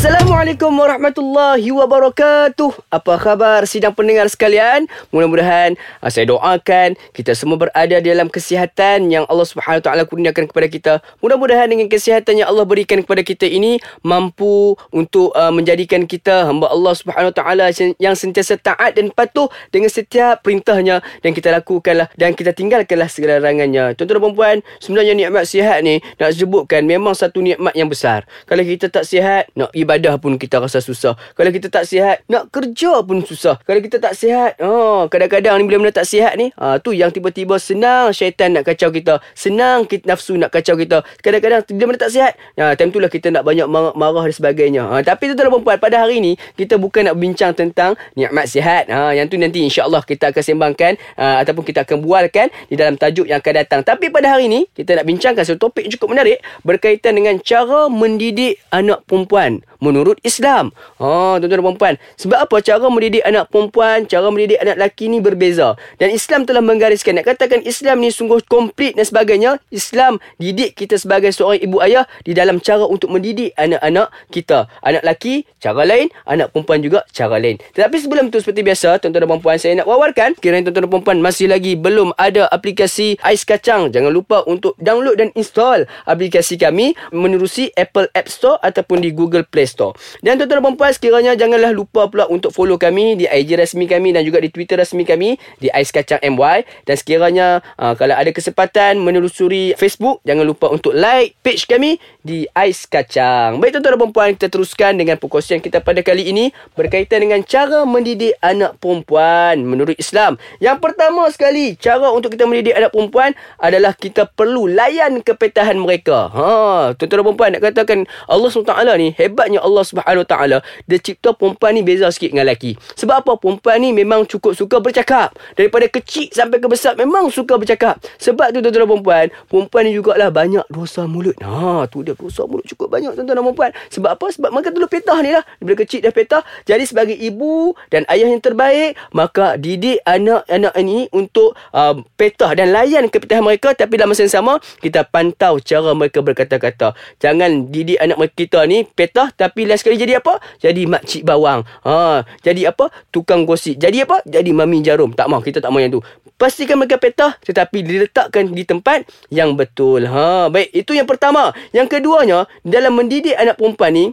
Assalamualaikum warahmatullahi wabarakatuh. Apa khabar sidang pendengar sekalian? Mudah-mudahan uh, saya doakan kita semua berada dalam kesihatan yang Allah Subhanahu taala kurniakan kepada kita. Mudah-mudahan dengan kesihatan yang Allah berikan kepada kita ini mampu untuk uh, menjadikan kita hamba Allah Subhanahu taala yang sentiasa taat dan patuh dengan setiap perintahnya dan kita lakukanlah dan kita tinggalkanlah segala larangannya. Tuan-tuan dan puan, sebenarnya nikmat sihat ni nak sebutkan memang satu nikmat yang besar. Kalau kita tak sihat, nak ibadah pun kita rasa susah. Kalau kita tak sihat, nak kerja pun susah. Kalau kita tak sihat, oh, kadang-kadang ni bila mana tak sihat ni, ah, tu yang tiba-tiba senang syaitan nak kacau kita. Senang kita nafsu nak kacau kita. Kadang-kadang bila mana tak sihat, ah, time tu lah kita nak banyak marah, marah dan sebagainya. Ah, tapi tu tuan perempuan, pada hari ni, kita bukan nak bincang tentang nikmat sihat. Ah, yang tu nanti insyaAllah kita akan sembangkan ah, ataupun kita akan bualkan di dalam tajuk yang akan datang. Tapi pada hari ni, kita nak bincangkan satu topik yang cukup menarik berkaitan dengan cara mendidik anak perempuan menurut Islam. Ha, tuan-tuan dan puan-puan. Sebab apa cara mendidik anak perempuan, cara mendidik anak lelaki ni berbeza. Dan Islam telah menggariskan. Nak katakan Islam ni sungguh komplit dan sebagainya. Islam didik kita sebagai seorang ibu ayah di dalam cara untuk mendidik anak-anak kita. Anak lelaki, cara lain. Anak perempuan juga, cara lain. Tetapi sebelum tu seperti biasa, tuan-tuan dan puan-puan, saya nak wawarkan. Kiranya tuan-tuan dan puan-puan masih lagi belum ada aplikasi Ais Kacang. Jangan lupa untuk download dan install aplikasi kami menerusi Apple App Store ataupun di Google Play Store. Dan tuan-tuan dan puan sekiranya janganlah lupa pula untuk follow kami di IG rasmi kami dan juga di Twitter rasmi kami di Ais Kacang MY. Dan sekiranya uh, kalau ada kesempatan menelusuri Facebook, jangan lupa untuk like page kami di Ais Kacang. Baik tuan-tuan dan puan kita teruskan dengan perkongsian kita pada kali ini berkaitan dengan cara mendidik anak perempuan menurut Islam. Yang pertama sekali, cara untuk kita mendidik anak perempuan adalah kita perlu layan kepetahan mereka. Ha, tuan-tuan dan puan nak katakan Allah SWT ni hebatnya Allah Subhanahu taala dia cipta perempuan ni beza sikit dengan lelaki. Sebab apa? Perempuan ni memang cukup suka bercakap. Daripada kecil sampai ke besar memang suka bercakap. Sebab tu tuan-tuan perempuan, perempuan ni jugalah banyak dosa mulut. Ha, tu dia dosa mulut cukup banyak tuan-tuan dan perempuan. Sebab apa? Sebab mereka dulu petah ni lah. Daripada kecil dah petah. Jadi sebagai ibu dan ayah yang terbaik, maka didik anak-anak ini untuk uh, petah dan layan kepetahan mereka tapi dalam masa yang sama kita pantau cara mereka berkata-kata. Jangan didik anak kita ni petah tapi last sekali jadi apa? Jadi makcik bawang. Ha, jadi apa? Tukang gosip. Jadi apa? Jadi mami jarum. Tak mau, kita tak mau yang tu. Pastikan mereka petah tetapi diletakkan di tempat yang betul. Ha, baik, itu yang pertama. Yang keduanya, dalam mendidik anak perempuan ni,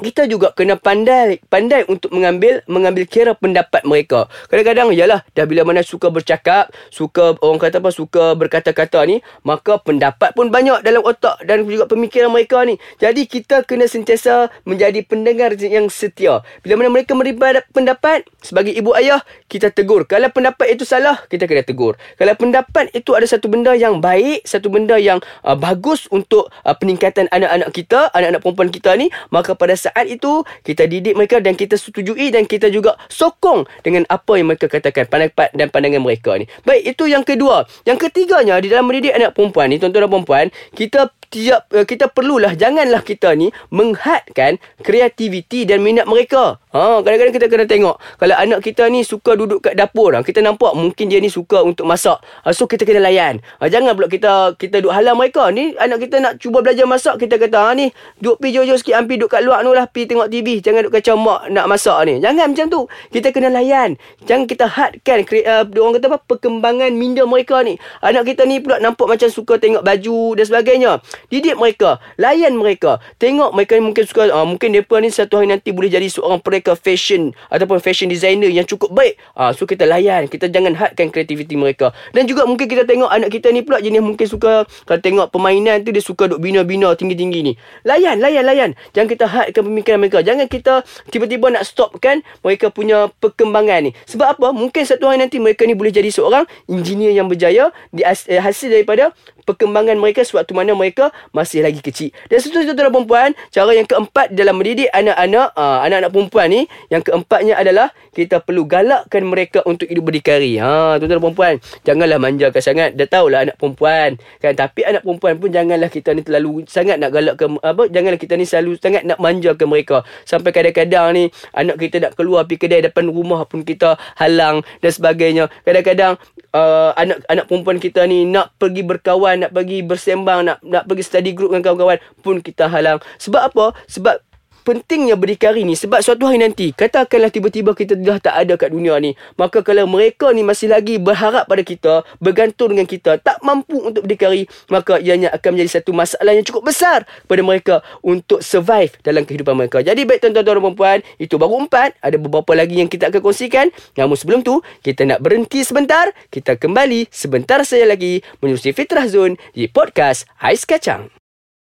kita juga kena pandai pandai untuk mengambil mengambil kira pendapat mereka. Kadang-kadang yalah dah bila mana suka bercakap, suka orang kata apa suka berkata-kata ni, maka pendapat pun banyak dalam otak dan juga pemikiran mereka ni. Jadi kita kena sentiasa menjadi pendengar yang setia. Bila mana mereka memberi pendapat sebagai ibu ayah, kita tegur. Kalau pendapat itu salah, kita kena tegur. Kalau pendapat itu ada satu benda yang baik, satu benda yang uh, bagus untuk uh, peningkatan anak-anak kita, anak-anak perempuan kita ni, maka pada saat saat itu kita didik mereka dan kita setujui dan kita juga sokong dengan apa yang mereka katakan pendapat dan pandangan mereka ni. Baik, itu yang kedua. Yang ketiganya di dalam mendidik anak perempuan ni, tuan-tuan dan puan kita tiap uh, kita perlulah janganlah kita ni menghadkan kreativiti dan minat mereka. Ha, kadang-kadang kita kena tengok kalau anak kita ni suka duduk kat dapur, ha, kita nampak mungkin dia ni suka untuk masak. Ha, so kita kena layan. Ha, jangan pula kita kita duk halang mereka. Ni anak kita nak cuba belajar masak, kita kata ha ni duk pi jauh-jauh sikit ampi duk kat luar nulah pi tengok TV. Jangan duk kacau mak nak masak ni. Jangan macam tu. Kita kena layan. Jangan kita hadkan uh, orang kata apa perkembangan minda mereka ni. Anak kita ni pula nampak macam suka tengok baju dan sebagainya. Didik mereka, layan mereka. Tengok mereka mungkin suka uh, mungkin depa ni satu hari nanti boleh jadi seorang mereka fashion ataupun fashion designer yang cukup baik. Ah, so kita layan, kita jangan hadkan kreativiti mereka. Dan juga mungkin kita tengok anak kita ni pula jenis mungkin suka kalau tengok permainan tu dia suka duk bina-bina tinggi-tinggi ni. Layan, layan, layan. Jangan kita hadkan pemikiran mereka. Jangan kita tiba-tiba nak stopkan mereka punya perkembangan ni. Sebab apa? Mungkin satu hari nanti mereka ni boleh jadi seorang engineer yang berjaya di eh, hasil daripada perkembangan mereka sewaktu mana mereka masih lagi kecil. Dan seterusnya dan perempuan, cara yang keempat dalam mendidik anak-anak uh, anak-anak perempuan ni, yang keempatnya adalah kita perlu galakkan mereka untuk hidup berdikari. Ha, dan perempuan, janganlah manjakan sangat. Dah tahulah anak perempuan kan, tapi anak perempuan pun janganlah kita ni terlalu sangat nak galakkan apa, janganlah kita ni selalu sangat nak manjakan mereka. Sampai kadang-kadang ni anak kita nak keluar pergi kedai depan rumah pun kita halang dan sebagainya. Kadang-kadang uh, anak anak perempuan kita ni nak pergi berkawan, nak pergi bersembang, nak nak pergi study group dengan kawan-kawan pun kita halang. Sebab apa? Sebab pentingnya berdikari ni. Sebab suatu hari nanti katakanlah tiba-tiba kita dah tak ada kat dunia ni maka kalau mereka ni masih lagi berharap pada kita bergantung dengan kita tak mampu untuk berdikari maka ianya akan menjadi satu masalah yang cukup besar kepada mereka untuk survive dalam kehidupan mereka. Jadi baik tuan-tuan dan puan itu baru empat. Ada beberapa lagi yang kita akan kongsikan. Namun sebelum tu kita nak berhenti sebentar. Kita kembali sebentar saja lagi menerusi Fitrah Zone di podcast Ais Kacang.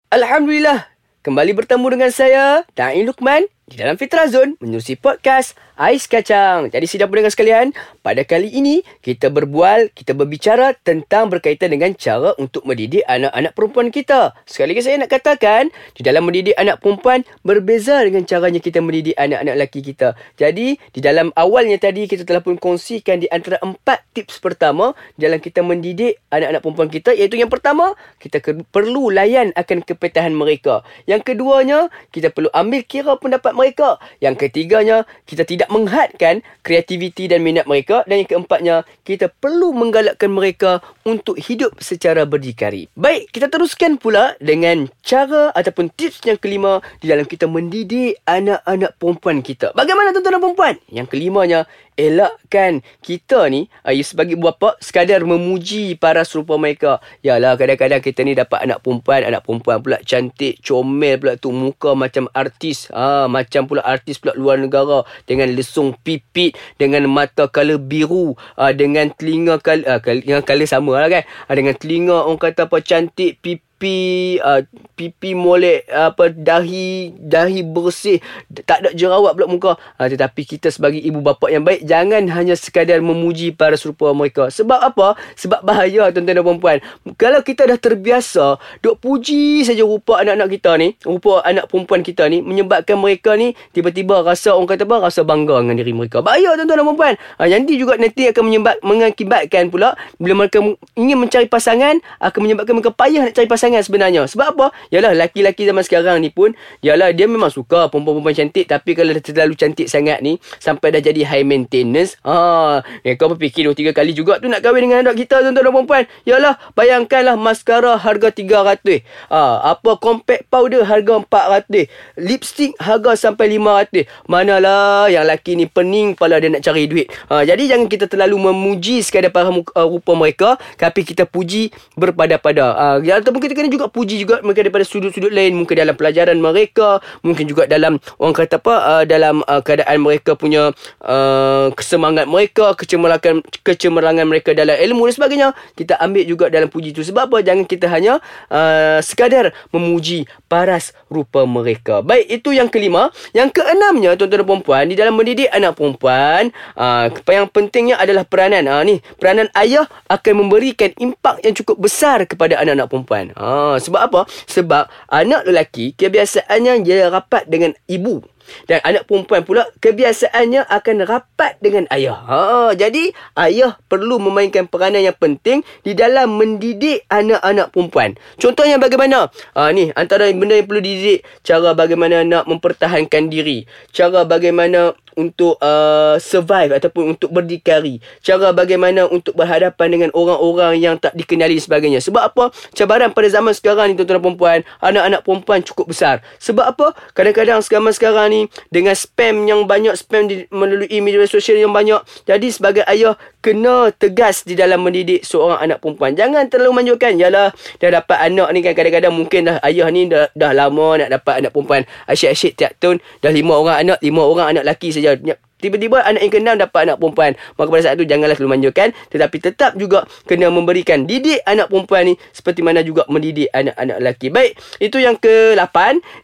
Alhamdulillah Kembali bertemu dengan saya, Da'i Lukman di dalam Fitra Zone menerusi podcast Ais Kacang. Jadi sidang pendengar sekalian, pada kali ini kita berbual, kita berbicara tentang berkaitan dengan cara untuk mendidik anak-anak perempuan kita. Sekali lagi saya nak katakan, di dalam mendidik anak perempuan berbeza dengan caranya kita mendidik anak-anak lelaki kita. Jadi, di dalam awalnya tadi kita telah pun kongsikan di antara empat tips pertama dalam kita mendidik anak-anak perempuan kita iaitu yang pertama, kita perlu layan akan kepetahan mereka. Yang keduanya, kita perlu ambil kira pendapat mereka. Yang ketiganya, kita tidak menghadkan kreativiti dan minat mereka. Dan yang keempatnya, kita perlu menggalakkan mereka untuk hidup secara berdikari. Baik, kita teruskan pula dengan cara ataupun tips yang kelima di dalam kita mendidik anak-anak perempuan kita. Bagaimana tuan-tuan dan perempuan? Yang kelimanya, elakkan kita ni uh, sebagai bapa sekadar memuji para serupa mereka. Yalah kadang-kadang kita ni dapat anak perempuan, anak perempuan pula cantik, comel pula tu muka macam artis. Ha, macam pula artis pula luar negara dengan lesung pipit, dengan mata color biru, uh, dengan telinga color uh, dengan color sama lah kan. Uh, dengan telinga orang kata apa cantik, pipit pipi uh, pipi molek apa dahi dahi bersih. Tak ada jerawat pula muka. Uh, tetapi kita sebagai ibu bapa yang baik jangan hanya sekadar memuji para serupa mereka. Sebab apa? Sebab bahaya tuan-tuan dan puan kalau kita dah terbiasa duk puji saja rupa anak-anak kita ni rupa anak perempuan kita ni menyebabkan mereka ni tiba-tiba rasa orang kata apa? Rasa bangga dengan diri mereka. Bahaya tuan-tuan dan puan uh, nanti juga nanti akan menyebab mengakibatkan pula bila mereka ingin mencari pasangan akan menyebabkan mereka payah nak cari pasangan sangat sebenarnya. Sebab apa? Yalah laki-laki zaman sekarang ni pun yalah dia memang suka perempuan-perempuan cantik tapi kalau dah terlalu cantik sangat ni sampai dah jadi high maintenance, ha, mereka berfikir dua tiga kali juga tu nak kahwin dengan anak kita tuan-tuan dan puan-puan. Yalah bayangkanlah maskara harga 300. Ha, apa compact powder harga 400. Lipstick harga sampai 500. Manalah yang laki ni pening pala dia nak cari duit. Ha, jadi jangan kita terlalu memuji sekadar para uh, rupa mereka tapi kita puji berpada-pada. Ha, ataupun kita kena juga puji juga mereka daripada sudut-sudut lain. Mungkin dalam pelajaran mereka mungkin juga dalam orang kata apa uh, dalam uh, keadaan mereka punya uh, kesemangat mereka kecemerlangan kecemerlangan mereka dalam ilmu dan sebagainya kita ambil juga dalam puji itu sebab apa? Jangan kita hanya uh, sekadar memuji paras rupa mereka. Baik itu yang kelima. Yang keenamnya tuan-tuan dan puan di dalam mendidik anak perempuan uh, yang pentingnya adalah peranan. Uh, ni peranan ayah akan memberikan impak yang cukup besar kepada anak-anak perempuan. Uh, Ha, sebab apa? Sebab anak lelaki kebiasaannya dia rapat dengan ibu. Dan anak perempuan pula kebiasaannya akan rapat dengan ayah. Ha, jadi ayah perlu memainkan peranan yang penting di dalam mendidik anak-anak perempuan. Contohnya bagaimana? Ha, ni antara benda yang perlu dididik. Cara bagaimana nak mempertahankan diri. Cara bagaimana untuk uh, survive ataupun untuk berdikari. Cara bagaimana untuk berhadapan dengan orang-orang yang tak dikenali sebagainya. Sebab apa? Cabaran pada zaman sekarang ni tuan-tuan perempuan, anak-anak perempuan cukup besar. Sebab apa? Kadang-kadang zaman sekarang ni dengan spam yang banyak, spam di, melalui media sosial yang banyak. Jadi sebagai ayah kena tegas di dalam mendidik seorang anak perempuan. Jangan terlalu manjurkan. Yalah, dah dapat anak ni kan kadang-kadang mungkin dah ayah ni dah, dah lama nak dapat anak perempuan. Asyik-asyik tiap tahun dah lima orang anak, lima orang anak lelaki saja. Tiba-tiba anak yang keenam dapat anak perempuan. Maka pada saat itu janganlah selalu manjakan. Tetapi tetap juga kena memberikan didik anak perempuan ni. Seperti mana juga mendidik anak-anak lelaki. Baik, itu yang ke-8.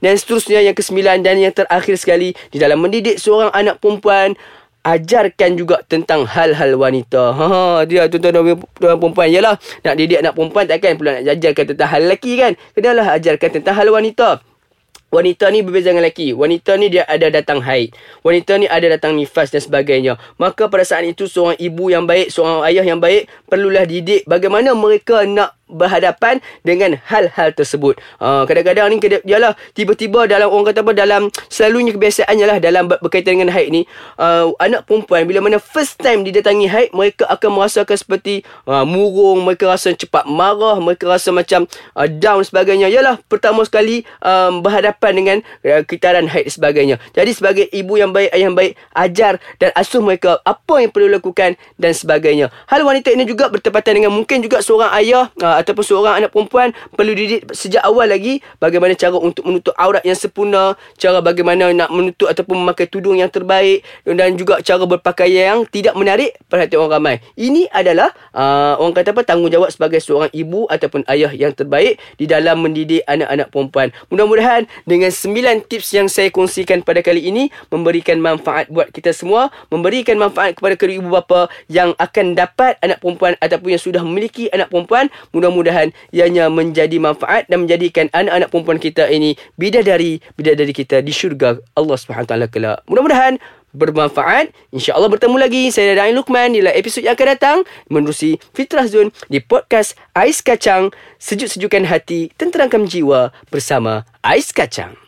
Dan seterusnya yang ke-9 dan yang terakhir sekali. Di dalam mendidik seorang anak perempuan. ajarkan juga tentang hal-hal wanita. Ha, ha dia tuan-tuan dan perempuan yalah nak didik anak perempuan takkan pula nak ajarkan tentang hal lelaki kan. Kenalah ajarkan tentang hal wanita. Wanita ni berbeza dengan lelaki. Wanita ni dia ada datang haid. Wanita ni ada datang nifas dan sebagainya. Maka pada saat itu seorang ibu yang baik, seorang ayah yang baik perlulah didik bagaimana mereka nak berhadapan dengan hal-hal tersebut. Uh, kadang-kadang ni ialah tiba-tiba dalam orang kata apa dalam selalunya kebiasaannya lah dalam berkaitan dengan haid ni uh, anak perempuan bila mana first time didatangi haid mereka akan merasakan seperti uh, murung, mereka rasa cepat marah, mereka rasa macam uh, down sebagainya. Yalah pertama sekali um, berhadapan dengan uh, kitaran haid sebagainya. Jadi sebagai ibu yang baik, ayah yang baik, ajar dan asuh mereka apa yang perlu lakukan dan sebagainya. Hal wanita ini juga bertepatan dengan mungkin juga seorang ayah uh, ataupun seorang anak perempuan perlu didik sejak awal lagi bagaimana cara untuk menutup aurat yang sempurna, cara bagaimana nak menutup ataupun memakai tudung yang terbaik dan juga cara berpakaian yang tidak menarik perhatian orang ramai. Ini adalah uh, orang kata apa tanggungjawab sebagai seorang ibu ataupun ayah yang terbaik di dalam mendidik anak-anak perempuan. Mudah-mudahan dengan sembilan tips yang saya kongsikan pada kali ini memberikan manfaat buat kita semua, memberikan manfaat kepada kedua ibu bapa yang akan dapat anak perempuan ataupun yang sudah memiliki anak perempuan. Mudah mudah-mudahan ianya menjadi manfaat dan menjadikan anak-anak perempuan kita ini bidadari bidadari kita di syurga Allah Subhanahu taala kelak. Mudah-mudahan bermanfaat. InsyaAllah bertemu lagi. Saya Dain Lukman di episod yang akan datang. Menerusi Fitrah Zone di podcast Ais Kacang. Sejuk-sejukan hati, tenteramkan jiwa bersama Ais Kacang.